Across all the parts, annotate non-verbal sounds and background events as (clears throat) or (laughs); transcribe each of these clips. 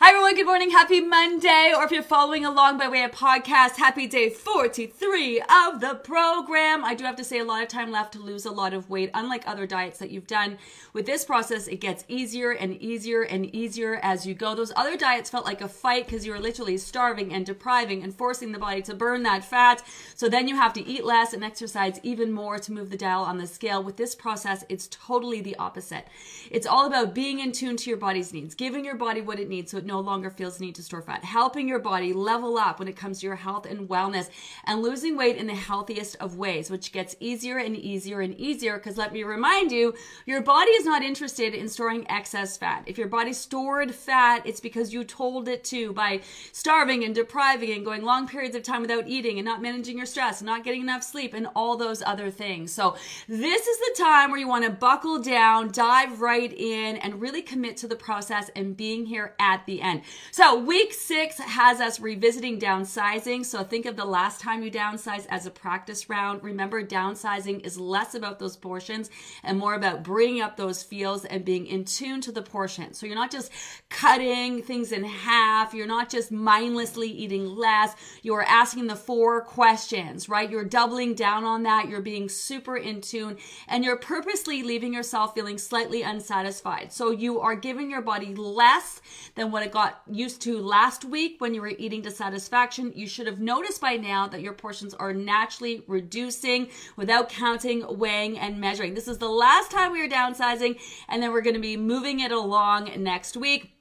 Hi everyone, good morning, happy Monday, or if you're following along by way of podcast, happy day 43 of the program. I do have to say a lot of time left to lose a lot of weight, unlike other diets that you've done. With this process, it gets easier and easier and easier as you go. Those other diets felt like a fight because you were literally starving and depriving and forcing the body to burn that fat. So then you have to eat less and exercise even more to move the dial on the scale. With this process, it's totally the opposite. It's all about being in tune to your body's needs, giving your body what it needs so it no longer feels the need to store fat, helping your body level up when it comes to your health and wellness, and losing weight in the healthiest of ways, which gets easier and easier and easier. Because let me remind you, your body is not interested in storing excess fat. If your body stored fat, it's because you told it to by starving and depriving and going long periods of time without eating and not managing your stress and not getting enough sleep and all those other things. So, this is the time where you want to buckle down, dive right in, and really commit to the process and being here at the end. So, week six has us revisiting downsizing. So, think of the last time you downsized as a practice round. Remember, downsizing is less about those portions and more about bringing up those feels and being in tune to the portion. So, you're not just cutting things in half, you're not just mindlessly eating less, you're asking the four questions, right? You're doubling down on that, you're being super in tune, and you're purposely leaving yourself feeling slightly unsatisfied. So, you are giving your body less than what it got used to last week when you were eating to satisfaction, you should have noticed by now that your portions are naturally reducing without counting, weighing, and measuring. This is the last time we are downsizing, and then we're going to be moving it along next week.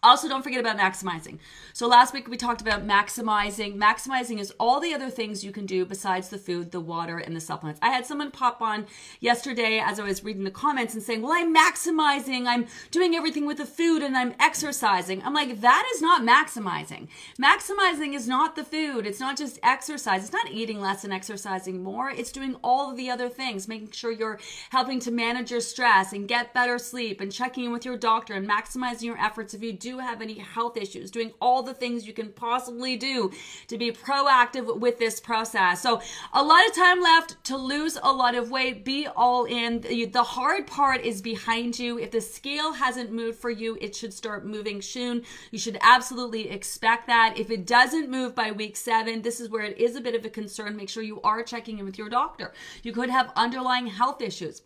Also, don't forget about maximizing. So, last week we talked about maximizing. Maximizing is all the other things you can do besides the food, the water, and the supplements. I had someone pop on yesterday as I was reading the comments and saying, Well, I'm maximizing. I'm doing everything with the food and I'm exercising. I'm like, That is not maximizing. Maximizing is not the food. It's not just exercise. It's not eating less and exercising more. It's doing all of the other things, making sure you're helping to manage your stress and get better sleep and checking in with your doctor and maximizing your efforts if you do have any health issues, doing all the things you can possibly do to be proactive with this process. So, a lot of time left to lose a lot of weight. Be all in. The hard part is behind you. If the scale hasn't moved for you, it should start moving soon. You should absolutely expect that. If it doesn't move by week seven, this is where it is a bit of a concern. Make sure you are checking in with your doctor. You could have underlying health issues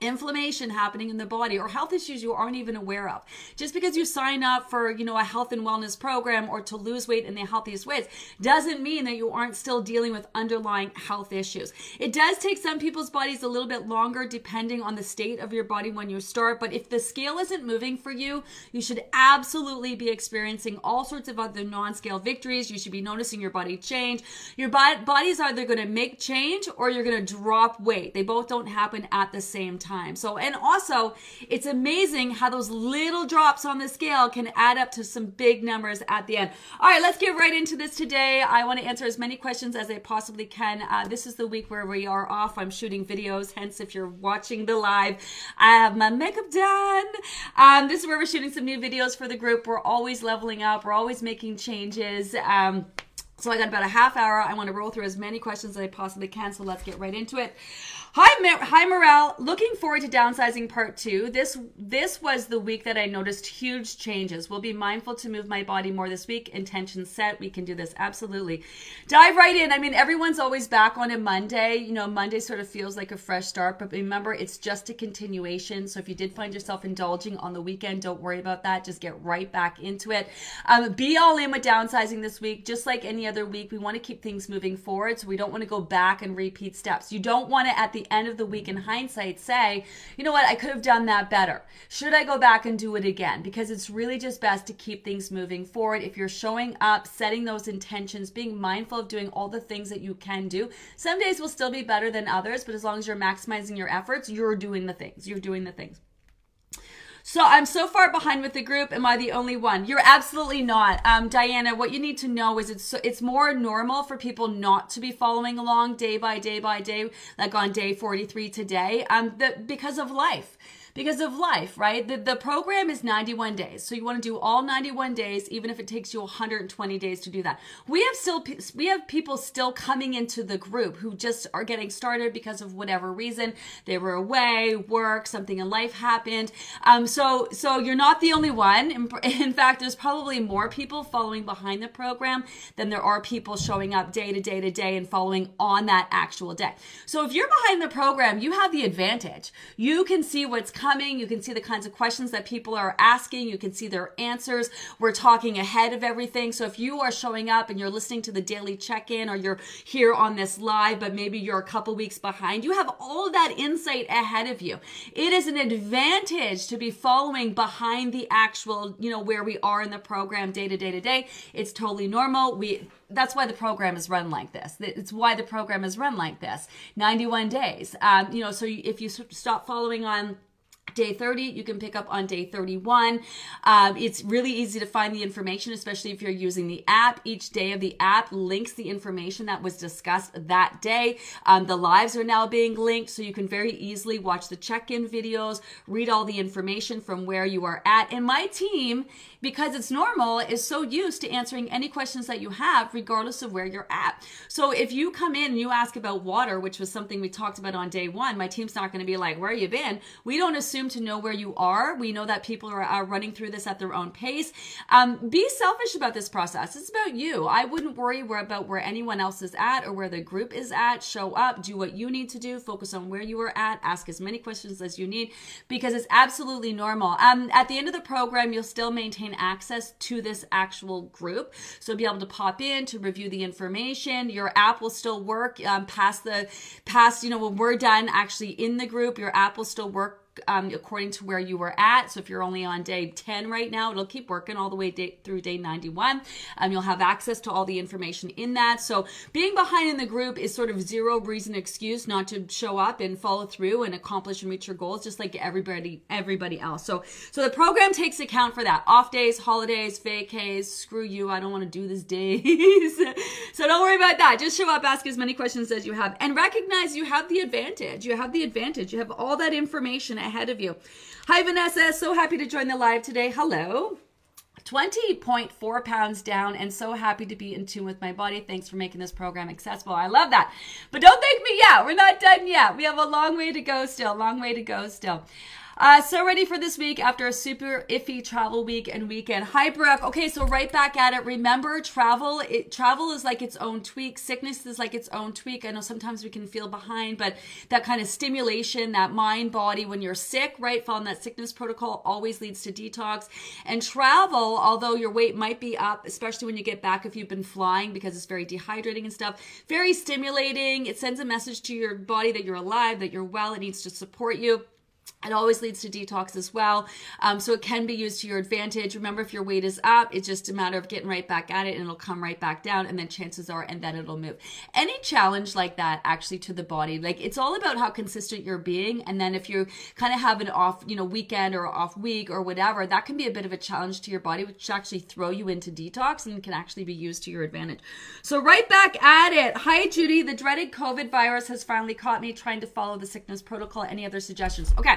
inflammation happening in the body or health issues you aren't even aware of. Just because you sign up for you know a health and wellness program or to lose weight in the healthiest ways doesn't mean that you aren't still dealing with underlying health issues. It does take some people's bodies a little bit longer depending on the state of your body when you start but if the scale isn't moving for you you should absolutely be experiencing all sorts of other non-scale victories. You should be noticing your body change. Your body's either going to make change or you're going to drop weight. They both don't happen at the same time time. So, and also, it's amazing how those little drops on the scale can add up to some big numbers at the end. All right, let's get right into this today. I want to answer as many questions as I possibly can. Uh, this is the week where we are off. I'm shooting videos, hence, if you're watching the live, I have my makeup done. Um, this is where we're shooting some new videos for the group. We're always leveling up, we're always making changes. Um, so I got about a half hour. I want to roll through as many questions as I possibly can. So let's get right into it. Hi, hi, Morale. Looking forward to downsizing part two. This this was the week that I noticed huge changes. We'll be mindful to move my body more this week. Intention set. We can do this absolutely. Dive right in. I mean, everyone's always back on a Monday. You know, Monday sort of feels like a fresh start, but remember, it's just a continuation. So if you did find yourself indulging on the weekend, don't worry about that. Just get right back into it. Um, be all in with downsizing this week, just like any other week. We want to keep things moving forward, so we don't want to go back and repeat steps. You don't want to at the end of the week in hindsight say, you know what, I could have done that better. Should I go back and do it again? Because it's really just best to keep things moving forward. If you're showing up, setting those intentions, being mindful of doing all the things that you can do. Some days will still be better than others, but as long as you're maximizing your efforts, you're doing the things. You're doing the things. So I'm so far behind with the group. Am I the only one? You're absolutely not. Um, Diana, what you need to know is it's it's more normal for people not to be following along day by day by day, like on day 43 today, um, the, because of life because of life, right? The, the program is 91 days. So you want to do all 91 days, even if it takes you 120 days to do that. We have still, we have people still coming into the group who just are getting started because of whatever reason. They were away, work, something in life happened. Um, so, so you're not the only one. In, (laughs) in fact, there's probably more people following behind the program than there are people showing up day to day to day and following on that actual day. So if you're behind the program, you have the advantage. You can see what's coming coming. You can see the kinds of questions that people are asking. You can see their answers. We're talking ahead of everything. So if you are showing up and you're listening to the daily check in or you're here on this live, but maybe you're a couple weeks behind, you have all of that insight ahead of you. It is an advantage to be following behind the actual, you know, where we are in the program day to day to day. It's totally normal. We, that's why the program is run like this. It's why the program is run like this. 91 days. Um, you know, so if you stop following on day 30 you can pick up on day 31 um, it's really easy to find the information especially if you're using the app. Each day of the app links the information that was discussed that day. Um, the lives are now being linked so you can very easily watch the check-in videos read all the information from where you are at. And my team because it's normal is so used to answering any questions that you have regardless of where you're at so if you come in and you ask about water which was something we talked about on day one my team's not going to be like where you been we don't assume to know where you are. We know that people are, are running through this at their own pace. Um, be selfish about this process. It's about you. I wouldn't worry about where anyone else is at or where the group is at. Show up, do what you need to do, focus on where you are at, ask as many questions as you need because it's absolutely normal. Um, at the end of the program, you'll still maintain access to this actual group. So be able to pop in to review the information. Your app will still work um, past the past, you know, when we're done actually in the group, your app will still work um, according to where you were at. So if you're only on day 10 right now, it'll keep working all the way day, through day 91. Um, you'll have access to all the information in that. So being behind in the group is sort of zero reason excuse not to show up and follow through and accomplish and reach your goals, just like everybody everybody else. So so the program takes account for that. Off days, holidays, vacays, screw you, I don't want to do this days. (laughs) so don't worry about that. Just show up, ask as many questions as you have, and recognize you have the advantage. You have the advantage. You have all that information ahead of you. Hi, Vanessa. So happy to join the live today. Hello. 20.4 pounds down and so happy to be in tune with my body. Thanks for making this program accessible. I love that. But don't thank me yet. We're not done yet. We have a long way to go still. Long way to go still. Uh, so ready for this week after a super iffy travel week and weekend. Hi, Brooke. Okay, so right back at it. Remember, travel. It, travel is like its own tweak. Sickness is like its own tweak. I know sometimes we can feel behind, but that kind of stimulation, that mind body when you're sick, right? Following that sickness protocol always leads to detox. And travel, although your weight might be up, especially when you get back if you've been flying because it's very dehydrating and stuff. Very stimulating. It sends a message to your body that you're alive, that you're well. It needs to support you. It always leads to detox as well. Um, so it can be used to your advantage. Remember, if your weight is up, it's just a matter of getting right back at it and it'll come right back down. And then chances are, and then it'll move. Any challenge like that actually to the body, like it's all about how consistent you're being. And then if you kind of have an off, you know, weekend or off week or whatever, that can be a bit of a challenge to your body, which actually throw you into detox and can actually be used to your advantage. So right back at it. Hi, Judy. The dreaded COVID virus has finally caught me trying to follow the sickness protocol. Any other suggestions? Okay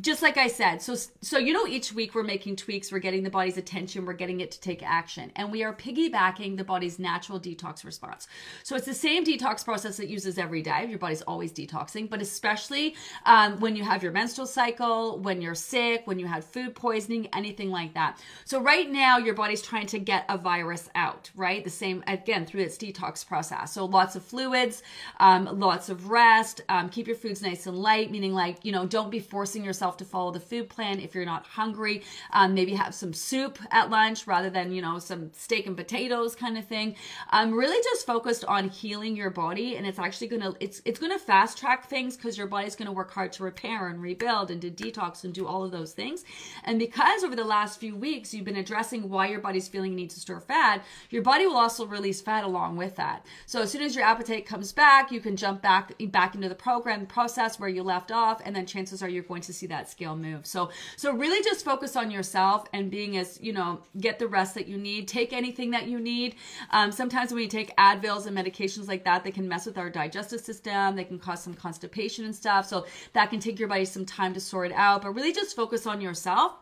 just like I said, so so you know each week we're making tweaks, we're getting the body's attention, we're getting it to take action, and we are piggybacking the body's natural detox response. So it's the same detox process it uses every day. Your body's always detoxing, but especially um, when you have your menstrual cycle, when you're sick, when you had food poisoning, anything like that. So right now your body's trying to get a virus out, right? The same again through its detox process. So lots of fluids, um, lots of rest, um, keep your foods nice and light, meaning like you know don't be forcing yourself yourself to follow the food plan if you're not hungry. Um, maybe have some soup at lunch rather than, you know, some steak and potatoes kind of thing. I'm really just focused on healing your body and it's actually going to, it's, it's going to fast track things because your body's going to work hard to repair and rebuild and to detox and do all of those things. And because over the last few weeks, you've been addressing why your body's feeling you need to store fat, your body will also release fat along with that. So as soon as your appetite comes back, you can jump back, back into the program process where you left off. And then chances are you're going to see that that scale move. So, so really just focus on yourself and being as, you know, get the rest that you need. Take anything that you need. Um, sometimes when you take Advils and medications like that, they can mess with our digestive system. They can cause some constipation and stuff. So that can take your body some time to sort out, but really just focus on yourself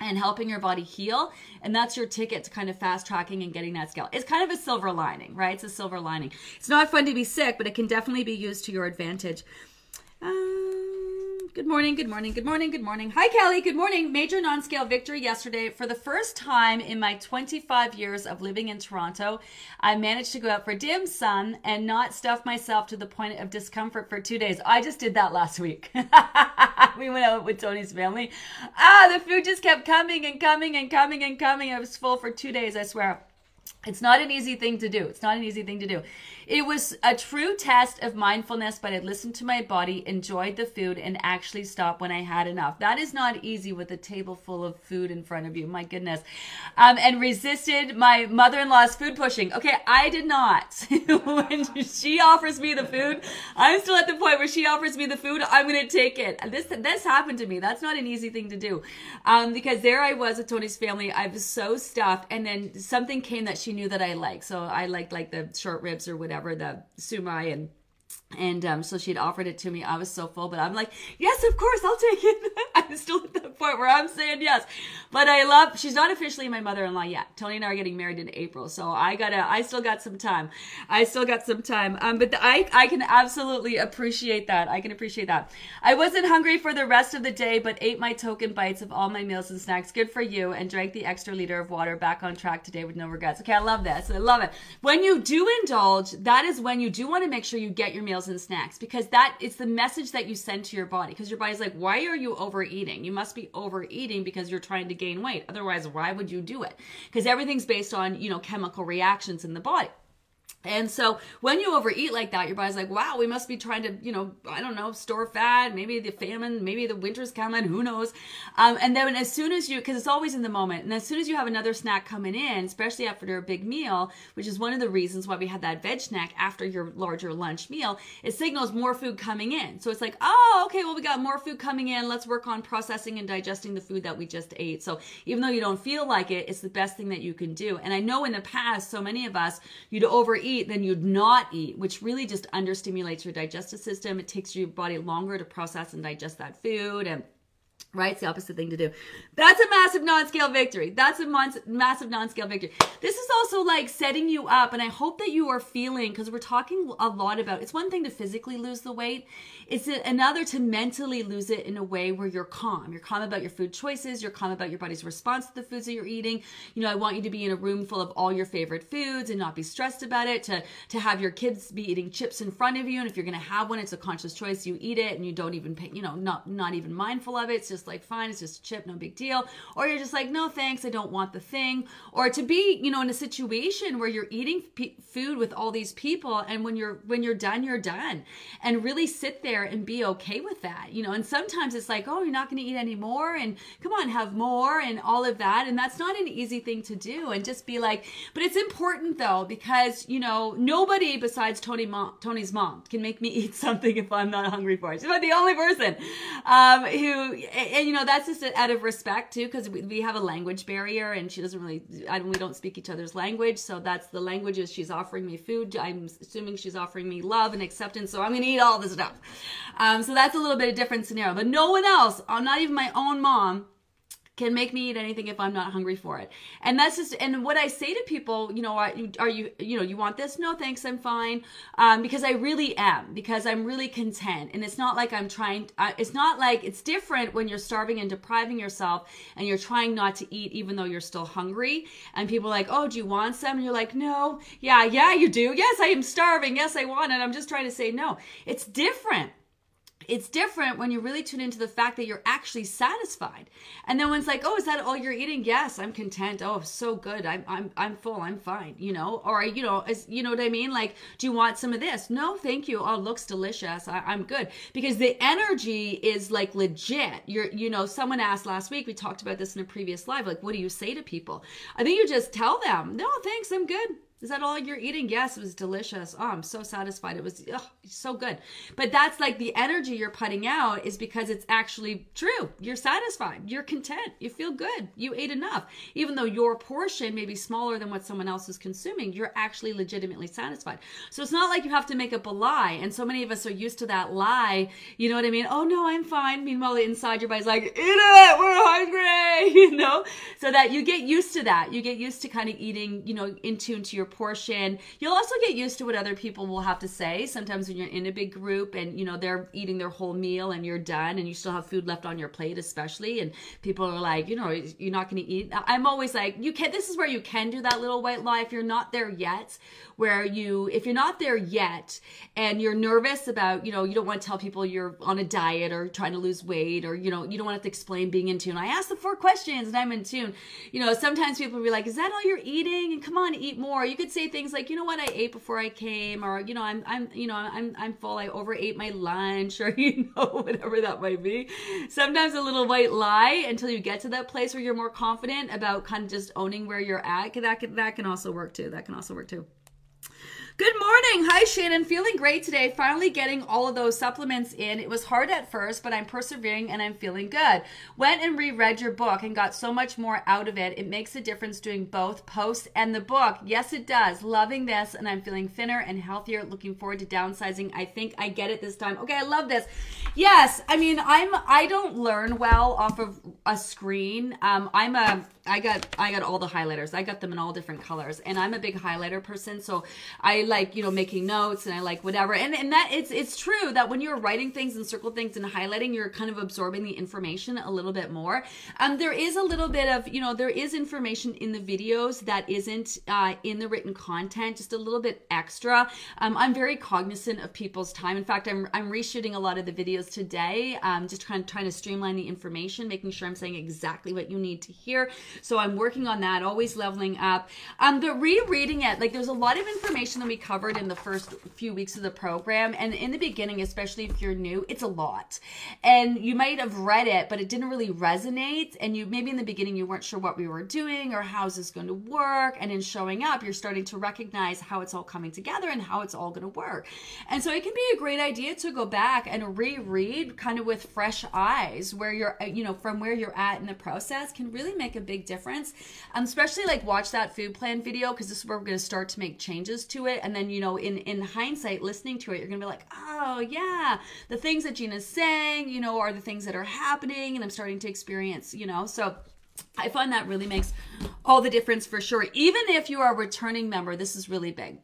and helping your body heal. And that's your ticket to kind of fast tracking and getting that scale. It's kind of a silver lining, right? It's a silver lining. It's not fun to be sick, but it can definitely be used to your advantage. Um, good morning, good morning, good morning, good morning. Hi, Kelly. Good morning. Major non scale victory yesterday. For the first time in my 25 years of living in Toronto, I managed to go out for dim sum and not stuff myself to the point of discomfort for two days. I just did that last week. (laughs) we went out with Tony's family. Ah, the food just kept coming and coming and coming and coming. I was full for two days, I swear. It's not an easy thing to do. It's not an easy thing to do. It was a true test of mindfulness, but I listened to my body, enjoyed the food, and actually stopped when I had enough. That is not easy with a table full of food in front of you. My goodness. Um, and resisted my mother in law's food pushing. Okay, I did not. (laughs) when she offers me the food, I'm still at the point where she offers me the food, I'm going to take it. This, this happened to me. That's not an easy thing to do. Um, because there I was with Tony's family. I was so stuffed. And then something came that she knew that I liked. So I liked like the short ribs or whatever the sumai and and um, so she'd offered it to me. I was so full, but I'm like, yes, of course, I'll take it. (laughs) I'm still at the point where I'm saying yes. But I love, she's not officially my mother in law yet. Tony and I are getting married in April. So I gotta, I still got some time. I still got some time. Um, but the, I, I can absolutely appreciate that. I can appreciate that. I wasn't hungry for the rest of the day, but ate my token bites of all my meals and snacks. Good for you. And drank the extra liter of water back on track today with no regrets. Okay, I love this. I love it. When you do indulge, that is when you do want to make sure you get your meals and snacks because that it's the message that you send to your body because your body's like why are you overeating? You must be overeating because you're trying to gain weight. Otherwise why would you do it? Because everything's based on you know chemical reactions in the body and so when you overeat like that, your body's like, wow, we must be trying to, you know, I don't know, store fat. Maybe the famine, maybe the winter's coming, who knows? Um, and then as soon as you, because it's always in the moment, and as soon as you have another snack coming in, especially after a big meal, which is one of the reasons why we had that veg snack after your larger lunch meal, it signals more food coming in. So it's like, oh, okay, well, we got more food coming in. Let's work on processing and digesting the food that we just ate. So even though you don't feel like it, it's the best thing that you can do. And I know in the past, so many of us, you'd overeat eat than you'd not eat, which really just understimulates your digestive system. It takes your body longer to process and digest that food and right? It's the opposite thing to do. That's a massive non-scale victory. That's a mon- massive non-scale victory. This is also like setting you up, and I hope that you are feeling because we're talking a lot about. It's one thing to physically lose the weight. It's another to mentally lose it in a way where you're calm. You're calm about your food choices. You're calm about your body's response to the foods that you're eating. You know, I want you to be in a room full of all your favorite foods and not be stressed about it. To to have your kids be eating chips in front of you, and if you're going to have one, it's a conscious choice. You eat it, and you don't even pay. You know, not not even mindful of it. It's just like fine, it's just a chip, no big deal. Or you're just like, no thanks, I don't want the thing. Or to be, you know, in a situation where you're eating p- food with all these people, and when you're when you're done, you're done, and really sit there and be okay with that, you know. And sometimes it's like, oh, you're not going to eat anymore, and come on, have more, and all of that. And that's not an easy thing to do. And just be like, but it's important though because you know nobody besides Tony mom, Tony's mom can make me (laughs) eat something if I'm not hungry for it. She's the only person um, who, and, you know, that's just out of respect too, because we, we have a language barrier, and she doesn't really, I, we don't speak each other's language, so that's the languages she's offering me food. I'm assuming she's offering me love and acceptance, so I'm to eat all this stuff. Um, so that's a little bit of different scenario. But no one else, not even my own mom, can make me eat anything if I'm not hungry for it. And that's just, and what I say to people, you know, are you, are you, you know, you want this? No, thanks, I'm fine. Um, because I really am, because I'm really content. And it's not like I'm trying, uh, it's not like, it's different when you're starving and depriving yourself and you're trying not to eat even though you're still hungry. And people are like, oh, do you want some? And you're like, no, yeah, yeah, you do. Yes, I am starving. Yes, I want it. I'm just trying to say no. It's different it's different when you really tune into the fact that you're actually satisfied. And then when it's like, oh, is that all you're eating? Yes, I'm content. Oh, so good. I'm I'm I'm full. I'm fine. You know, or you know, you know what I mean? Like, do you want some of this? No, thank you. Oh, looks delicious. I, I'm good because the energy is like legit. You're you know, someone asked last week. We talked about this in a previous live. Like, what do you say to people? I think you just tell them, no, thanks. I'm good. Is that all you're eating? Yes, it was delicious. Oh, I'm so satisfied. It was ugh, so good. But that's like the energy you're putting out is because it's actually true. You're satisfied. You're content. You feel good. You ate enough. Even though your portion may be smaller than what someone else is consuming, you're actually legitimately satisfied. So it's not like you have to make up a lie. And so many of us are used to that lie. You know what I mean? Oh no, I'm fine. Meanwhile, inside your body's like, eat it. We're hungry. (laughs) You know? So that you get used to that. You get used to kind of eating, you know, in tune to your portion. You'll also get used to what other people will have to say. Sometimes when you're in a big group and you know they're eating their whole meal and you're done and you still have food left on your plate, especially, and people are like, you know, you're not going to eat. I'm always like, you can. This is where you can do that little white lie if you're not there yet. Where you, if you're not there yet, and you're nervous about, you know, you don't want to tell people you're on a diet or trying to lose weight or you know, you don't want to, explain being in tune. I ask the four questions and I'm in tune. You know, sometimes people will be like, is that all you're eating? And come on, eat more. You could say things like, you know what, I ate before I came, or you know, I'm I'm you know, I'm I'm full. I overate my lunch, (laughs) or you know, whatever that might be. Sometimes a little white lie until you get to that place where you're more confident about kind of just owning where you're at. That can, that can also work too. That can also work too. Good morning. Hi, Shannon. Feeling great today. Finally getting all of those supplements in. It was hard at first, but I'm persevering and I'm feeling good. Went and reread your book and got so much more out of it. It makes a difference doing both posts and the book. Yes, it does. Loving this, and I'm feeling thinner and healthier. Looking forward to downsizing. I think I get it this time. Okay, I love this. Yes, I mean, I'm. I don't learn well off of a screen. Um, I'm a. I got. I got all the highlighters. I got them in all different colors, and I'm a big highlighter person. So I like you know making notes and I like whatever. And and that it's it's true that when you're writing things and circle things and highlighting, you're kind of absorbing the information a little bit more. Um, there is a little bit of you know there is information in the videos that isn't uh, in the written content, just a little bit extra. Um, I'm very cognizant of people's time. In fact, I'm I'm reshooting a lot of the videos today. Um, just trying trying to streamline the information, making sure I'm saying exactly what you need to hear. So I'm working on that, always leveling up. Um, but rereading it, like there's a lot of information that we covered in the first few weeks of the program. And in the beginning, especially if you're new, it's a lot. And you might have read it, but it didn't really resonate. And you maybe in the beginning, you weren't sure what we were doing or how's this going to work. And in showing up, you're starting to recognize how it's all coming together and how it's all going to work. And so it can be a great idea to go back and reread kind of with fresh eyes where you're, you know, from where you're at in the process can really make a big difference. Um, especially like watch that food plan video because this is where we're going to start to make changes to it. And then, you know, in in hindsight listening to it you're gonna be like oh yeah the things that gina's saying you know are the things that are happening and i'm starting to experience you know so i find that really makes all the difference for sure even if you are a returning member this is really big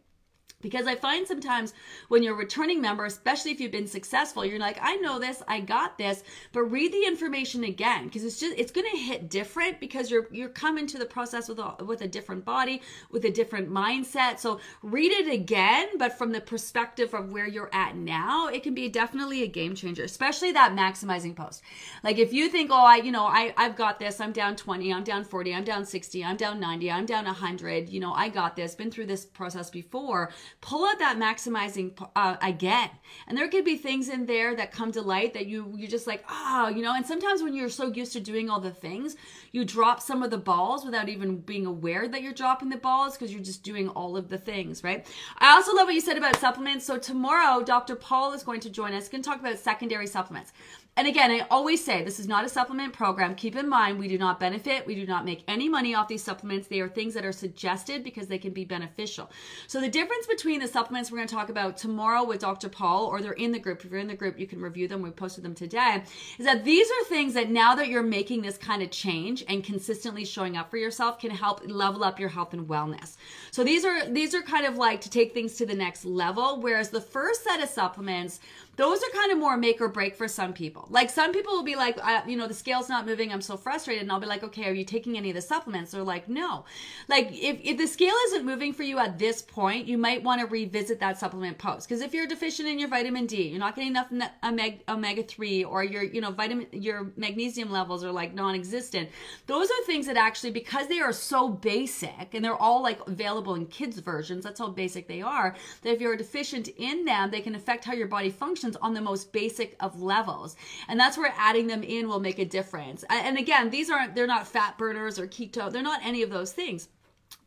because I find sometimes when you're a returning member, especially if you've been successful, you're like, I know this, I got this, but read the information again because it's just it's going to hit different because you're you're coming to the process with a, with a different body, with a different mindset. So read it again, but from the perspective of where you're at now, it can be definitely a game changer, especially that maximizing post. Like if you think, oh, I you know, I I've got this, I'm down 20, I'm down 40, I'm down 60, I'm down 90, I'm down 100, you know, I got this, been through this process before pull out that maximizing uh, again. And there could be things in there that come to light that you you're just like, oh, you know. And sometimes when you're so used to doing all the things, you drop some of the balls without even being aware that you're dropping the balls because you're just doing all of the things, right? I also love what you said about supplements. So tomorrow, Dr. Paul is going to join us. Going to talk about secondary supplements. And again, I always say this is not a supplement program. Keep in mind, we do not benefit, we do not make any money off these supplements. They are things that are suggested because they can be beneficial. So, the difference between the supplements we're going to talk about tomorrow with Dr. Paul, or they're in the group, if you're in the group, you can review them. We posted them today, is that these are things that now that you're making this kind of change and consistently showing up for yourself can help level up your health and wellness. So, these are these are kind of like to take things to the next level, whereas the first set of supplements, those are kind of more make or break for some people. Like some people will be like, you know, the scale's not moving. I'm so frustrated. And I'll be like, okay, are you taking any of the supplements? They're like, no. Like if, if the scale isn't moving for you at this point, you might want to revisit that supplement post. Because if you're deficient in your vitamin D, you're not getting enough omega, omega 3 or your, you know, vitamin, your magnesium levels are like non-existent. Those are things that actually, because they are so basic and they're all like available in kids versions, that's how basic they are, that if you're deficient in them, they can affect how your body functions on the most basic of levels. And that's where adding them in will make a difference. And again, these aren't, they're not fat burners or keto, they're not any of those things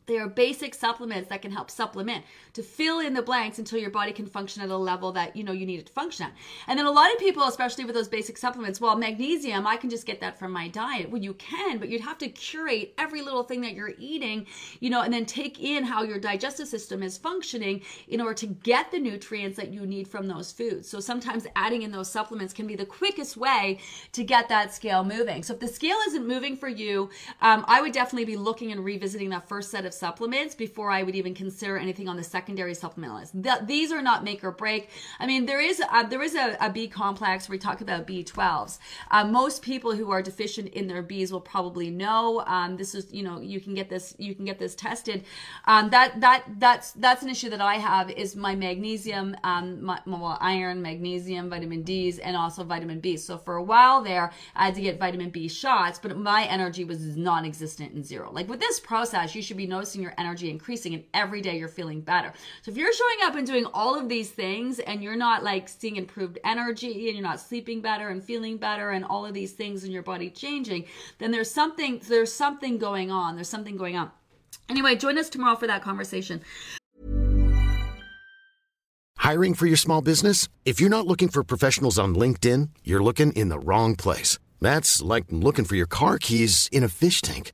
They are basic supplements that can help supplement to fill in the blanks until your body can function at a level that you know you need it to function at. And then a lot of people, especially with those basic supplements, well, magnesium, I can just get that from my diet. Well, you can, but you'd have to curate every little thing that you're eating, you know, and then take in how your digestive system is functioning in order to get the nutrients that you need from those foods. So sometimes adding in those supplements can be the quickest way to get that scale moving. So if the scale isn't moving for you, um, I would definitely be looking and revisiting that first set of supplements before I would even consider anything on the secondary supplement list. Th- these are not make or break. I mean, there is a, there is a, a B complex we talk about B12s. Uh, most people who are deficient in their Bs will probably know. Um, this is you know you can get this you can get this tested. Um, that that that's that's an issue that I have is my magnesium, um, my, well, iron, magnesium, vitamin D's, and also vitamin B. So for a while there, I had to get vitamin B shots, but my energy was non-existent and zero. Like with this process, you should be noticing noticing your energy increasing and every day you're feeling better. So if you're showing up and doing all of these things and you're not like seeing improved energy and you're not sleeping better and feeling better and all of these things in your body changing, then there's something there's something going on. There's something going on. Anyway, join us tomorrow for that conversation. Hiring for your small business? If you're not looking for professionals on LinkedIn, you're looking in the wrong place. That's like looking for your car keys in a fish tank.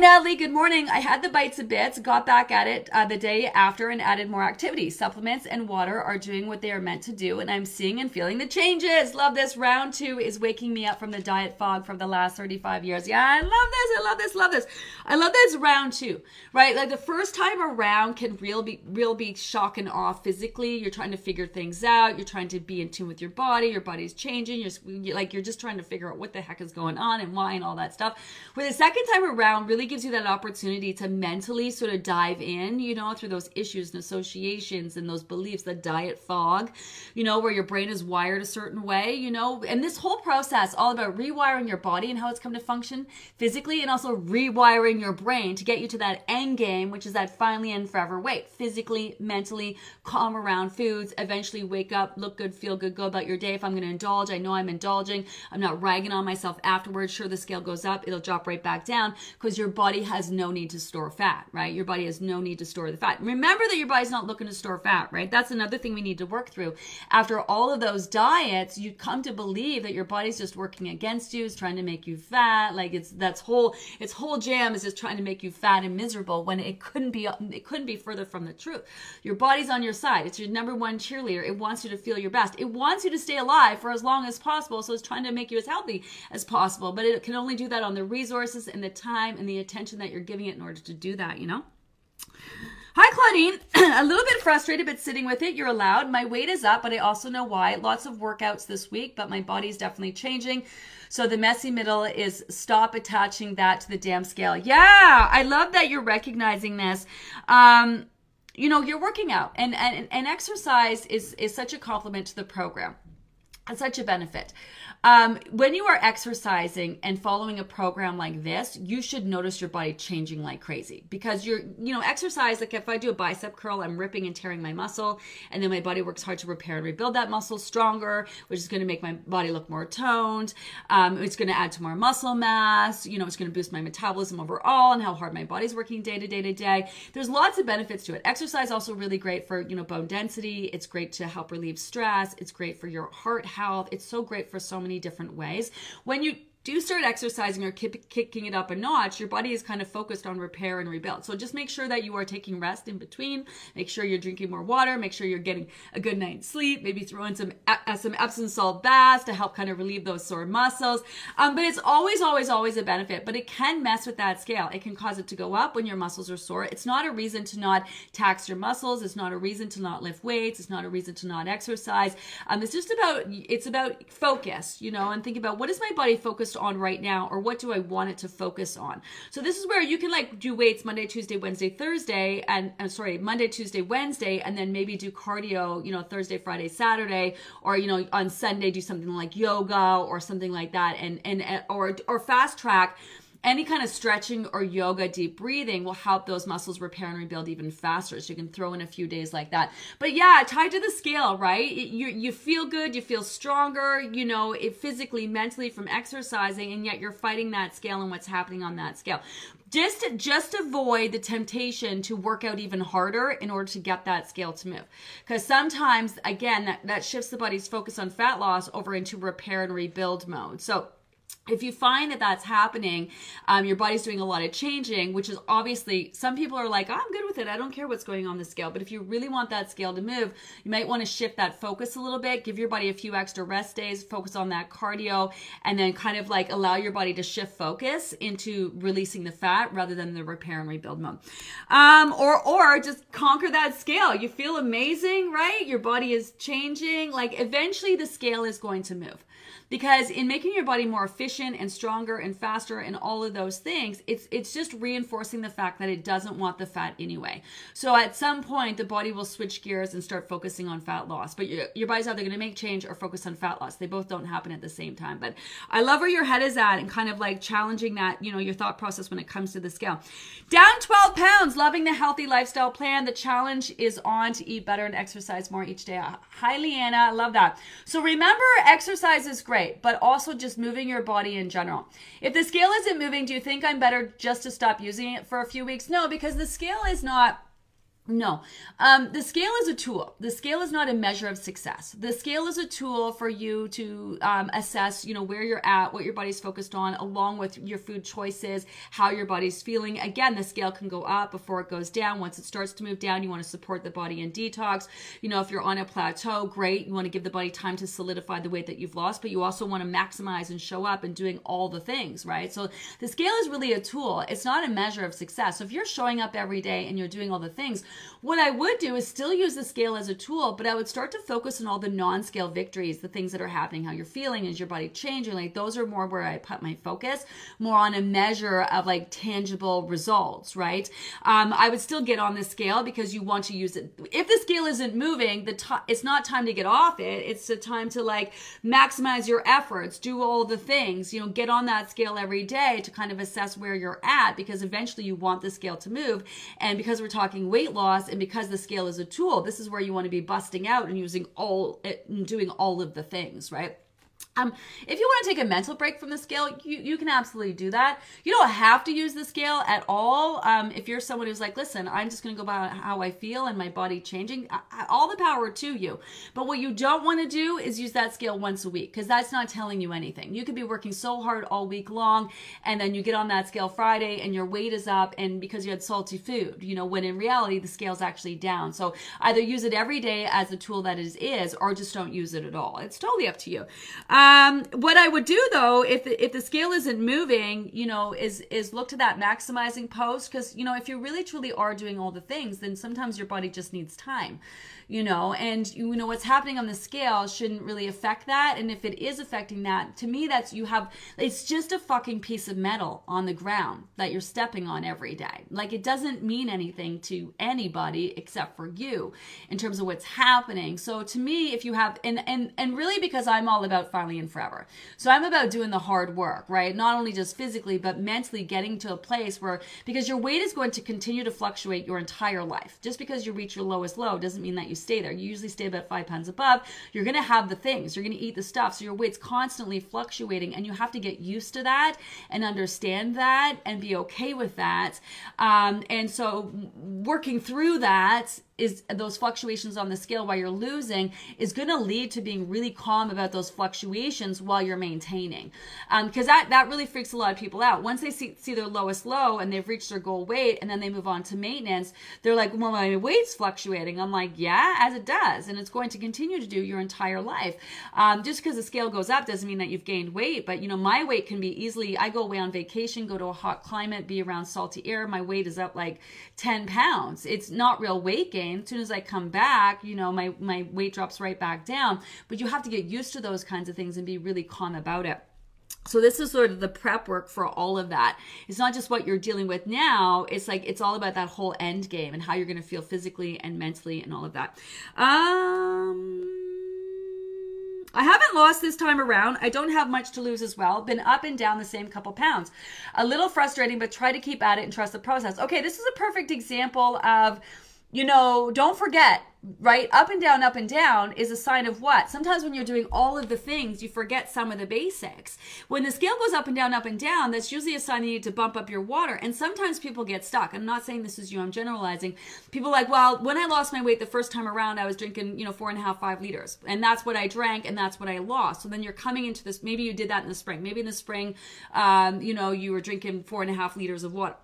Natalie. Good morning. I had the bites of bits, got back at it uh, the day after, and added more activity. Supplements and water are doing what they are meant to do, and I'm seeing and feeling the changes. Love this. Round two is waking me up from the diet fog from the last 35 years. Yeah, I love this. I love this. Love this. I love this round two, right? Like the first time around can real be real be shock and awe physically. You're trying to figure things out. You're trying to be in tune with your body. Your body's changing. You're like you're just trying to figure out what the heck is going on and why and all that stuff. Where the second time around really gives you that opportunity to mentally sort of dive in, you know, through those issues and associations and those beliefs, the diet fog, you know, where your brain is wired a certain way, you know, and this whole process all about rewiring your body and how it's come to function physically and also rewiring your brain to get you to that end game, which is that finally and forever weight, physically, mentally, calm around foods, eventually wake up, look good, feel good, go about your day. If I'm going to indulge, I know I'm indulging. I'm not ragging on myself afterwards. Sure, the scale goes up, it'll drop right back down because your body has no need to store fat, right? Your body has no need to store the fat. Remember that your body's not looking to store fat, right? That's another thing we need to work through. After all of those diets, you come to believe that your body's just working against you, is trying to make you fat. Like it's that's whole its whole jam is just trying to make you fat and miserable when it couldn't be it couldn't be further from the truth. Your body's on your side. It's your number one cheerleader. It wants you to feel your best. It wants you to stay alive for as long as possible. So it's trying to make you as healthy as possible. But it can only do that on the resources and the time and the attention that you're giving it in order to do that, you know? Hi, Claudine. (clears throat) a little bit frustrated, but sitting with it. You're allowed. My weight is up, but I also know why. Lots of workouts this week, but my body's definitely changing. So the messy middle is stop attaching that to the damn scale. Yeah, I love that you're recognizing this. Um, you know, you're working out, and and and exercise is is such a complement to the program. It's such a benefit. Um, when you are exercising and following a program like this, you should notice your body changing like crazy because you're, you know, exercise. Like if I do a bicep curl, I'm ripping and tearing my muscle, and then my body works hard to repair and rebuild that muscle stronger, which is going to make my body look more toned. Um, it's going to add to more muscle mass. You know, it's going to boost my metabolism overall and how hard my body's working day to day to day. There's lots of benefits to it. Exercise also really great for you know bone density. It's great to help relieve stress. It's great for your heart health. It's so great for so many many different ways. When you do start exercising or kicking it up a notch, your body is kind of focused on repair and rebuild. So just make sure that you are taking rest in between. Make sure you're drinking more water. Make sure you're getting a good night's sleep. Maybe throw in some uh, some Epsom salt baths to help kind of relieve those sore muscles. Um, but it's always, always, always a benefit. But it can mess with that scale. It can cause it to go up when your muscles are sore. It's not a reason to not tax your muscles. It's not a reason to not lift weights. It's not a reason to not exercise. Um, it's just about it's about focus, you know, and think about what is my body focused focused on right now or what do I want it to focus on? So this is where you can like do weights Monday, Tuesday, Wednesday, Thursday, and uh, sorry, Monday, Tuesday, Wednesday, and then maybe do cardio, you know, Thursday, Friday, Saturday, or you know, on Sunday do something like yoga or something like that, and and or or fast track any kind of stretching or yoga, deep breathing will help those muscles repair and rebuild even faster. So you can throw in a few days like that. But yeah, tied to the scale, right? You you feel good, you feel stronger, you know, it physically, mentally from exercising, and yet you're fighting that scale and what's happening on that scale just just avoid the temptation to work out even harder in order to get that scale to move because sometimes again that, that shifts the body's focus on fat loss over into repair and rebuild mode so if you find that that's happening, um, your body's doing a lot of changing, which is obviously some people are like, oh, I'm good with it. I don't care what's going on the scale. But if you really want that scale to move, you might want to shift that focus a little bit, give your body a few extra rest days, focus on that cardio, and then kind of like allow your body to shift focus into releasing the fat rather than the repair and rebuild mode. Um, or or just conquer that scale. You feel amazing, right? Your body is changing. Like eventually the scale is going to move because in making your body more efficient and stronger and faster and all of those things it's it's just reinforcing the fact that it doesn't want the fat anyway. So at some point the body will switch gears and start focusing on fat loss but your, your body's either going to make change or focus on fat loss. They both don't happen at the same time but i love where your head is at and kind of like challenging that you know your thought process when it comes to the scale. Down 12 pounds loving the healthy lifestyle plan. The challenge is on to eat better and exercise more each day. Hi leanna i love that. So remember exercise is great but also just moving your body in general. If the scale isn't moving, do you think I'm better just to stop using it for a few weeks? No, because the scale is not no. Um, the scale is a tool. The scale is not a measure of success. The scale is a tool for you to um, assess, you know, where you're at, what your body's focused on, along with your food choices, how your body's feeling. Again, the scale can go up before it goes down. Once it starts to move down, you want to support the body in detox. You know, if you're on a plateau, great. You want to give the body time to solidify the weight that you've lost, but you also want to maximize and show up and doing all the things, right? So the scale is really a tool. It's not a measure of success. So if you're showing up every day and you're doing all the things, what I would do is still use the scale as a tool, but I would start to focus on all the non scale victories, the things that are happening, how you're feeling, is your body changing. Like those are more where I put my focus, more on a measure of like tangible results, right? Um, I would still get on the scale because you want to use it. If the scale isn't moving, the t- it's not time to get off it. It's a time to like maximize your efforts, do all the things, you know, get on that scale every day to kind of assess where you're at because eventually you want the scale to move. And because we're talking weight loss and because the scale is a tool, this is where you want to be busting out and using all, and doing all of the things, right? Um, if you want to take a mental break from the scale, you, you can absolutely do that. You don't have to use the scale at all. Um, if you're someone who's like, listen, I'm just going to go by how I feel and my body changing, I, all the power to you. But what you don't want to do is use that scale once a week because that's not telling you anything. You could be working so hard all week long and then you get on that scale Friday and your weight is up and because you had salty food, you know, when in reality the scale's actually down. So either use it every day as the tool that it is or just don't use it at all. It's totally up to you. Um, um, what I would do though, if the, if the scale isn't moving, you know, is is look to that maximizing post because you know if you really truly are doing all the things, then sometimes your body just needs time you know, and you know what's happening on the scale shouldn't really affect that. And if it is affecting that, to me, that's you have it's just a fucking piece of metal on the ground that you're stepping on every day. Like it doesn't mean anything to anybody except for you in terms of what's happening. So to me, if you have and and and really because I'm all about finally and forever. So I'm about doing the hard work, right? Not only just physically, but mentally getting to a place where because your weight is going to continue to fluctuate your entire life. Just because you reach your lowest low doesn't mean that you stay there. You usually stay about five pounds above. You're going to have the things. You're going to eat the stuff. So your weight's constantly fluctuating, and you have to get used to that and understand that and be okay with that. Um, and so working through that is those fluctuations on the scale while you're losing is going to lead to being really calm about those fluctuations while you're maintaining. Because um, that, that really freaks a lot of people out. Once they see, see their lowest low and they've reached their goal weight and then they move on to maintenance, they're like, well, my weight's fluctuating. I'm like, yeah, as it does. And it's going to continue to do your entire life. Um, just because the scale goes up doesn't mean that you've gained weight. But, you know, my weight can be easily, I go away on vacation, go to a hot climate, be around salty air. My weight is up like 10 pounds. It's not real weight gain. As soon as I come back, you know, my, my weight drops right back down. But you have to get used to those kinds of things and be really calm about it. So this is sort of the prep work for all of that. It's not just what you're dealing with now. It's like it's all about that whole end game and how you're going to feel physically and mentally and all of that. Um I haven't lost this time around. I don't have much to lose as well. Been up and down the same couple pounds. A little frustrating, but try to keep at it and trust the process. Okay, this is a perfect example of you know, don't forget, right? Up and down, up and down is a sign of what? Sometimes when you're doing all of the things, you forget some of the basics. When the scale goes up and down, up and down, that's usually a sign you need to bump up your water. And sometimes people get stuck. I'm not saying this is you, I'm generalizing. People like, well, when I lost my weight the first time around, I was drinking, you know, four and a half, five liters. And that's what I drank and that's what I lost. So then you're coming into this, maybe you did that in the spring. Maybe in the spring, um, you know, you were drinking four and a half liters of water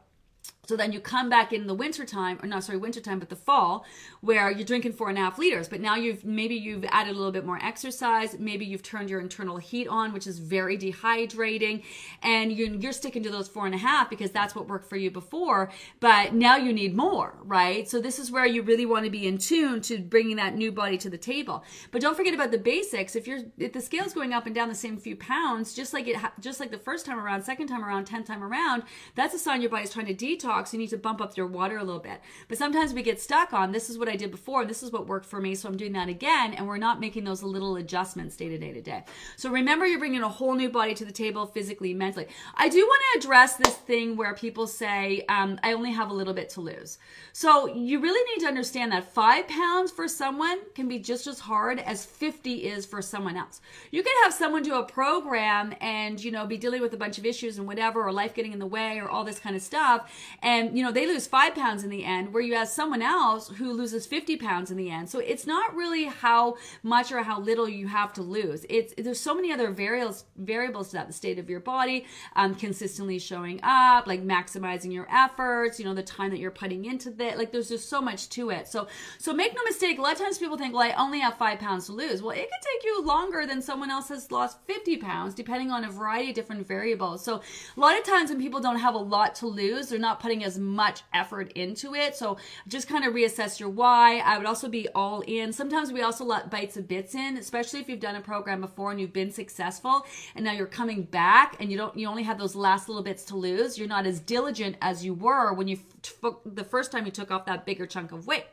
so then you come back in the wintertime, or not sorry, wintertime, but the fall, where you're drinking four and a half liters. But now you've maybe you've added a little bit more exercise, maybe you've turned your internal heat on, which is very dehydrating, and you're, sticking to those four and a half because that's what worked for you before. But now you need more, right? So this is where you really want to be in tune to bringing that new body to the table. But don't forget about the basics. If you're if the scale's going up and down the same few pounds, just like it just like the first time around, second time around, tenth time around, that's a sign your body's trying to detox detox, you need to bump up your water a little bit. But sometimes we get stuck on this is what I did before, this is what worked for me, so I'm doing that again, and we're not making those little adjustments day to day to day. So remember, you're bringing a whole new body to the table physically, mentally. I do want to address this thing where people say, um, I only have a little bit to lose. So you really need to understand that five pounds for someone can be just as hard as 50 is for someone else. You can have someone do a program and, you know, be dealing with a bunch of issues and whatever, or life getting in the way, or all this kind of stuff and you know they lose five pounds in the end where you have someone else who loses 50 pounds in the end. So it's not really how much or how little you have to lose. It's there's so many other variables variables to that. The state of your body um, consistently showing up like maximizing your efforts you know the time that you're putting into that like there's just so much to it. So so make no mistake a lot of times people think well i only have five pounds to lose. Well it could take you longer than someone else has lost 50 pounds depending on a variety of different variables. So a lot of times when people don't have a lot to lose they're not putting as much effort into it. So just kind of reassess your why. I would also be all in. Sometimes we also let bites of bits in, especially if you've done a program before and you've been successful and now you're coming back and you don't you only have those last little bits to lose. You're not as diligent as you were when you the first time you took off that bigger chunk of weight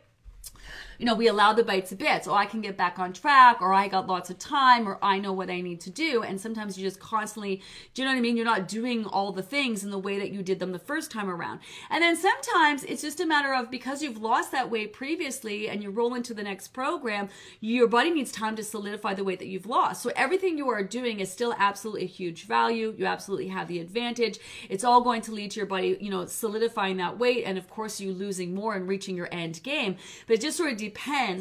you know, we allow the bites a bit. So I can get back on track, or I got lots of time, or I know what I need to do. And sometimes you just constantly, do you know what I mean? You're not doing all the things in the way that you did them the first time around. And then sometimes it's just a matter of because you've lost that weight previously and you roll into the next program, your body needs time to solidify the weight that you've lost. So everything you are doing is still absolutely a huge value. You absolutely have the advantage. It's all going to lead to your body, you know, solidifying that weight. And of course, you losing more and reaching your end game. But it just sort of depends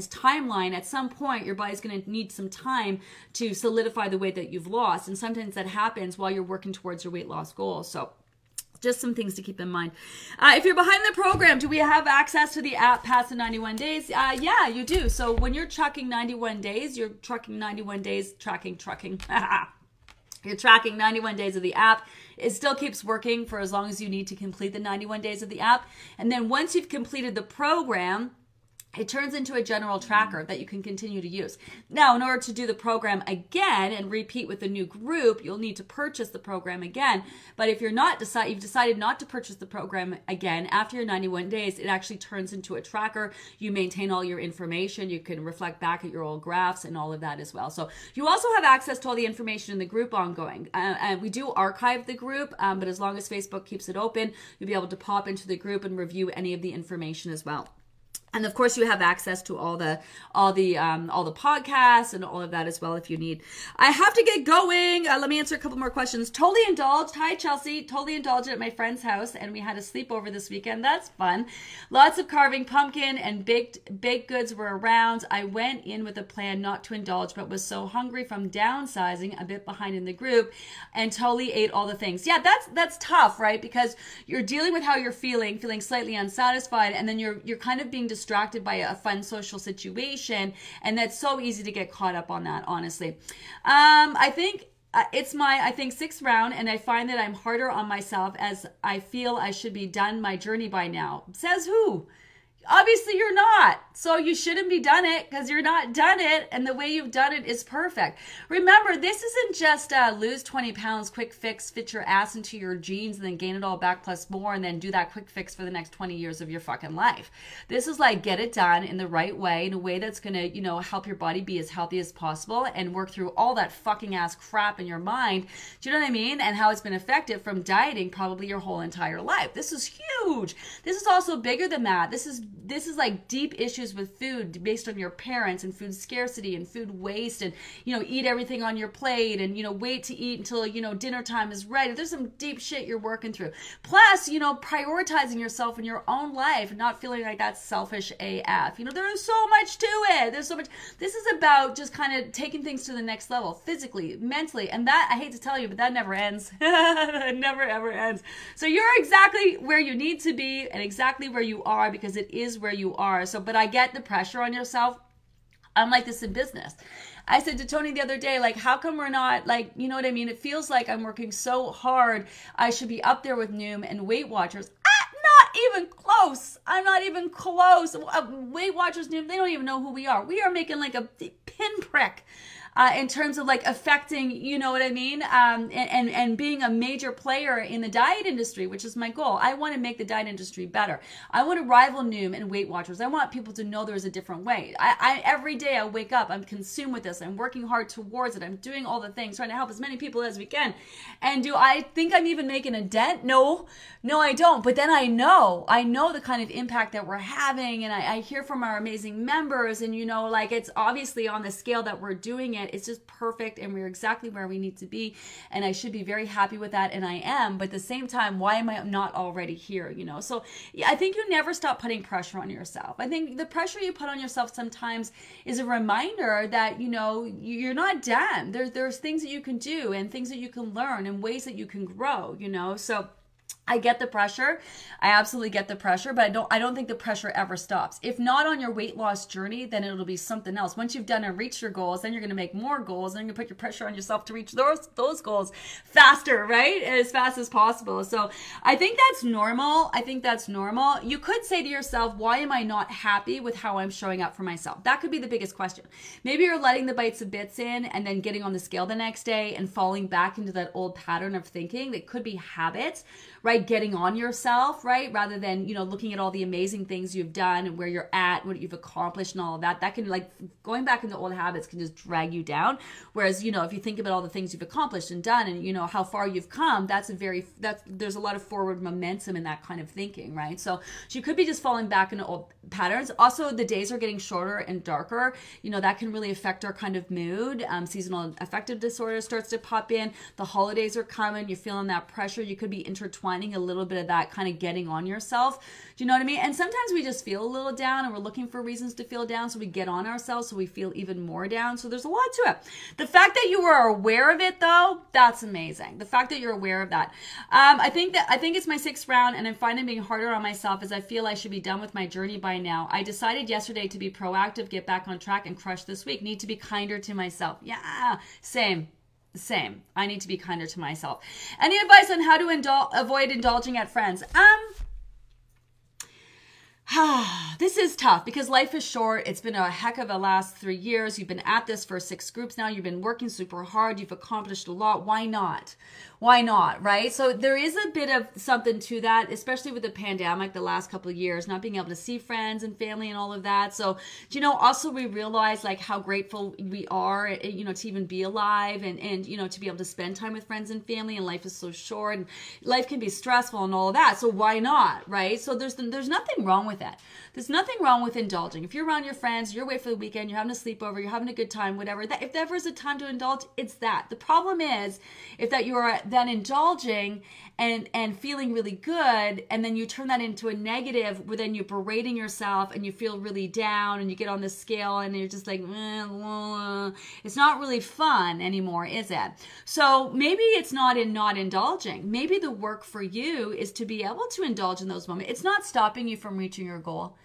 timeline at some point your body's going to need some time to solidify the weight that you've lost and sometimes that happens while you're working towards your weight loss goal so just some things to keep in mind. Uh, if you're behind the program, do we have access to the app past the 91 days? Uh, yeah, you do. So when you're trucking 91 days, you're trucking 91 days, tracking, trucking. (laughs) you're tracking 91 days of the app. It still keeps working for as long as you need to complete the 91 days of the app. And then once you've completed the program, it turns into a general tracker that you can continue to use. Now, in order to do the program again and repeat with a new group, you'll need to purchase the program again. But if you're not decide you've decided not to purchase the program again after your 91 days, it actually turns into a tracker. You maintain all your information. You can reflect back at your old graphs and all of that as well. So you also have access to all the information in the group ongoing. Uh, and we do archive the group, um, but as long as Facebook keeps it open, you'll be able to pop into the group and review any of the information as well. And of course you have access to all the all the um, all the podcasts and all of that as well if you need. I have to get going. Uh, let me answer a couple more questions. Totally indulged. Hi chelsea. Totally indulged at my friend's house and we had a sleepover this weekend. That's fun. Lots of carving pumpkin and baked baked goods were around. I went in with a plan not to indulge but was so hungry from downsizing a bit behind in the group and totally ate all the things. Yeah that's that's tough right? Because you're dealing with how you're feeling feeling slightly unsatisfied and then you're you're kind of being distracted by a fun social situation and that's so easy to get caught up on that honestly. Um, i think uh, it's my i think sixth round and i find that i'm harder on myself as i feel i should be done my journey by now. Says who obviously you're not. So you shouldn't be done it because you're not done it and the way you've done it is perfect. Remember this isn't just uh, lose 20 pounds quick fix fit your ass into your jeans and then gain it all back plus more and then do that quick fix for the next 20 years of your fucking life. This is like get it done in the right way in a way that's gonna you know help your body be as healthy as possible and work through all that fucking ass crap in your mind do you know what i mean and how it's been affected from dieting probably your whole entire life. This is huge. This is also bigger than that. This is this is like deep issues with food based on your parents and food scarcity and food waste and you know eat everything on your plate and you know wait to eat until you know dinner time is right there's some deep shit you're working through. Plus you know prioritizing yourself in your own life and not feeling like that's selfish af you know there's so much to it. There's so much. This is about just kind of taking things to the next level physically mentally and that i hate to tell you but that never ends. (laughs) It never ever ends. So you're exactly where you need to be and exactly where you are because it is where you are. So, but I get the pressure on yourself. I'm like this in business. I said to Tony the other day, like, how come we're not like, you know what I mean? It feels like I'm working so hard. I should be up there with Noom and Weight Watchers. Ah, not even close. I'm not even close. Uh, Weight Watchers, Noom, they don't even know who we are. We are making like a pinprick uh, in terms of like affecting, you know what I mean, um, and, and and being a major player in the diet industry, which is my goal. I want to make the diet industry better. I want to rival Noom and Weight Watchers. I want people to know there's a different way. I, I every day I wake up, I'm consumed with this. I'm working hard towards it. I'm doing all the things, trying to help as many people as we can. And do I think I'm even making a dent? No, no, I don't. But then I know, I know the kind of impact that we're having, and I, I hear from our amazing members, and you know, like it's obviously on the scale that we're doing it it. It's just perfect and we're exactly where we need to be. And I should be very happy with that. And I am. But at the same time, why am I not already here? You know? So yeah, I think you never stop putting pressure on yourself. I think the pressure you put on yourself sometimes is a reminder that, you know, you're not done. There's there's things that you can do and things that you can learn and ways that you can grow, you know? So I get the pressure. I absolutely get the pressure, but I don't I don't think the pressure ever stops. If not on your weight loss journey, then it'll be something else. Once you've done and reached your goals, then you're going to make more goals, and to put your pressure on yourself to reach those those goals faster, right? As fast as possible. So, I think that's normal. I think that's normal. You could say to yourself, "Why am I not happy with how I'm showing up for myself?" That could be the biggest question. Maybe you're letting the bites of bits in and then getting on the scale the next day and falling back into that old pattern of thinking that could be habits right? Getting on yourself, right? Rather than, you know, looking at all the amazing things you've done and where you're at, what you've accomplished and all of that. That can like going back into old habits can just drag you down. Whereas, you know, if you think about all the things you've accomplished and done and, you know, how far you've come, that's a very, that's, there's a lot of forward momentum in that kind of thinking, right? So, she could be just falling back into old patterns. Also, the days are getting shorter and darker. You know, that can really affect our kind of mood. Um, seasonal affective disorder starts to pop in. The holidays are coming. You're feeling that pressure. You could be intertwined a little bit of that kind of getting on yourself. Do you know what I mean? And sometimes we just feel a little down and we're looking for reasons to feel down. So we get on ourselves so we feel even more down. So there's a lot to it. The fact that you are aware of it though, that's amazing. The fact that you're aware of that. Um, I think that I think it's my sixth round and I'm finding being harder on myself as I feel I should be done with my journey by now. I decided yesterday to be proactive, get back on track and crush this week. Need to be kinder to myself. Yeah, same same. I need to be kinder to myself. Any advice on how to indul- avoid indulging at friends? Um, this is tough because life is short. It's been a heck of a last three years. You've been at this for six groups now. You've been working super hard. You've accomplished a lot. Why not? why not, right? So there is a bit of something to that, especially with the pandemic the last couple of years, not being able to see friends and family and all of that. So, you know, also we realize like how grateful we are, eh, you know, to even be alive and, and, you know, to be able to spend time with friends and family and life is so short and life can be stressful and all of that. So why not, right? So there's, there's nothing wrong with that. There's nothing wrong with indulging. If you're around your friends, you're away for the weekend, you're having a sleepover, you're having a good time, whatever. That if ever is a time to indulge, it's that. The problem is if that you are then indulging and and feeling really good and then you turn that into a negative where then you're berating yourself and you feel really down and you get on the scale and you're just like it's not really fun anymore is it so maybe it's not in not indulging maybe the work for you is to be able to indulge in those moments it's not stopping you from reaching your goal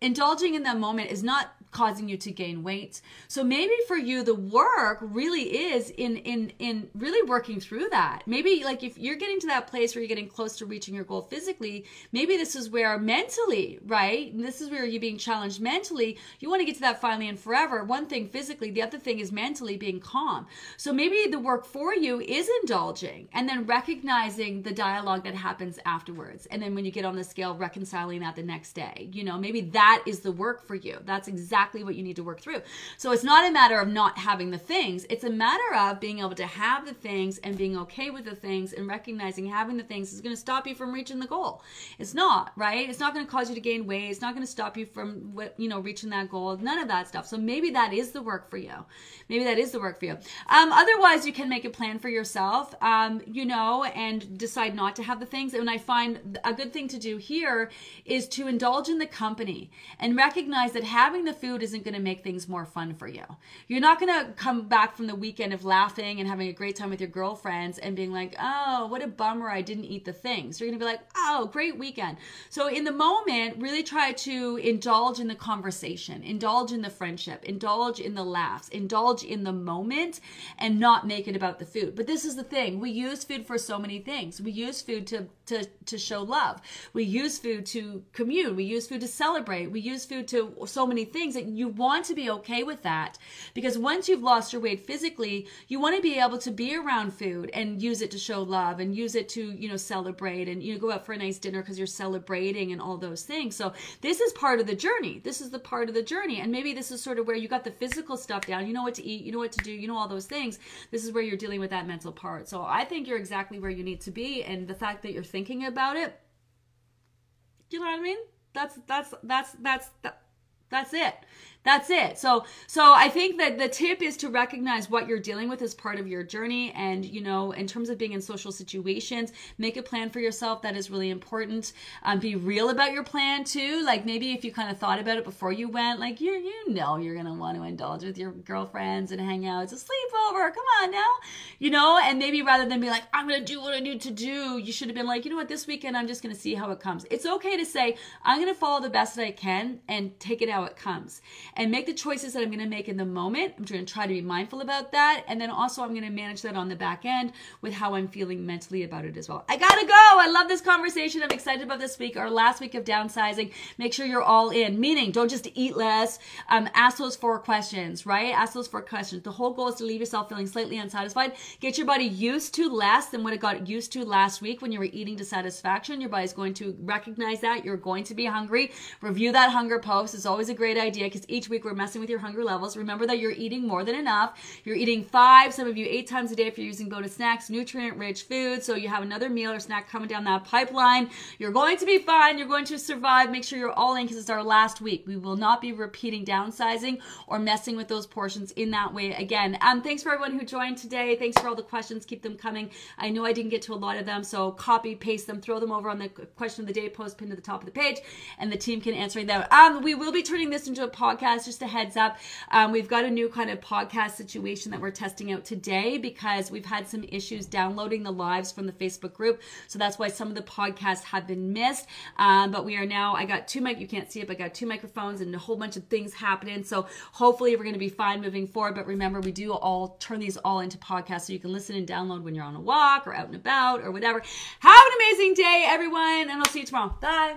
indulging in that moment is not causing you to gain weight. So maybe for you the work really is in in in really working through that. Maybe like if you're getting to that place where you're getting close to reaching your goal physically, maybe this is where mentally, right? This is where you're being challenged mentally. You want to get to that finally and forever. One thing physically, the other thing is mentally being calm. So maybe the work for you is indulging and then recognizing the dialogue that happens afterwards. And then when you get on the scale reconciling that the next day. You know, maybe that is the work for you. That's exactly what you need to work through. So it's not a matter of not having the things, it's a matter of being able to have the things and being okay with the things and recognizing having the things is going to stop you from reaching the goal. It's not, right? It's not going to cause you to gain weight. It's not going to stop you from you know, reaching that goal. None of that stuff. So maybe that is the work for you. Maybe that is the work for you. Um, otherwise, you can make a plan for yourself, um, you know, and decide not to have the things. And I find a good thing to do here is to indulge in the company and recognize that having the food isn't going to make things more fun for you. You're not going to come back from the weekend of laughing and having a great time with your girlfriends and being like, oh, what a bummer I didn't eat the things. You're going to be like, oh, great weekend. So in the moment, really try to indulge in the conversation, indulge in the friendship, indulge in the laughs, indulge in the moment and not make it about the food. But this is the thing we use food for so many things. We use food to, to, to show love, we use food to commune, we use food to celebrate, we use food to so many things that you want to be okay with that because once you've lost your weight physically, you want to be able to be around food and use it to show love and use it to, you know, celebrate and you know, go out for a nice dinner because you're celebrating and all those things. So this is part of the journey. This is the part of the journey. And maybe this is sort of where you got the physical stuff down. You know what to eat, you know what to do, you know all those things. This is where you're dealing with that mental part. So I think you're exactly where you need to be and the fact that you're thinking about it, you know what I mean? That's that's that's that's that, that's it. That's it. So so I think that the tip is to recognize what you're dealing with as part of your journey and you know in terms of being in social situations, make a plan for yourself that is really important. Um, be real about your plan too. Like maybe if you kind of thought about it before you went, like you you know you're to want to indulge with your girlfriends and hang out. It's a sleepover. Come on now. You know, and maybe rather than be like I'm to do what I need to do, you should have been like, you know what, this weekend I'm just to see how it comes. It's okay to say I'm to follow the best that I can and take it how it comes and make the choices that I'm going to make in the moment. I'm going to try to be mindful about that. And then also, I'm going to manage that on the back end with how I'm feeling mentally about it as well. I got to go. I love this conversation. I'm excited about this week, our last week of downsizing. Make sure you're all in, meaning don't just eat less. Um, ask those four questions, right? Ask those four questions. The whole goal is to leave yourself feeling slightly unsatisfied. Get your body used to less than what it got used to last week when you were eating to satisfaction. Your body's going to recognize that. You're going to be hungry. Review that hunger post. It's always a great idea because each week we're messing with your hunger levels. Remember that you're eating more than enough. You're eating five, some of you eight times a day if you're using bonus snacks, nutrient rich food. So you have another meal or snack coming down that pipeline. You're going to be fine. You're going to survive. Make sure you're all in because it's our last week. We will not be repeating downsizing or messing with those portions in that way again. Um, thanks for everyone who joined today. Thanks for all the questions. Keep them coming. I know I didn't get to a lot of them, so copy, paste them, throw them over on the question of the day post pinned to the top of the page, and the team can answer them. Um, we will be turning this into a podcast. Just a heads up. Um, we've got a new kind of podcast situation that we're testing out today because we've had some issues downloading the lives from the Facebook group. So that's why some of the podcasts have been missed. Um, but we are now, I got two mic, you can't see it, but I got two microphones and a whole bunch of things happening. So hopefully we're going to be fine moving forward. But remember, we do all turn these all into podcasts so you can listen and download when you're on a walk or out and about or whatever. Have an amazing day, everyone, and I'll see you tomorrow. Bye.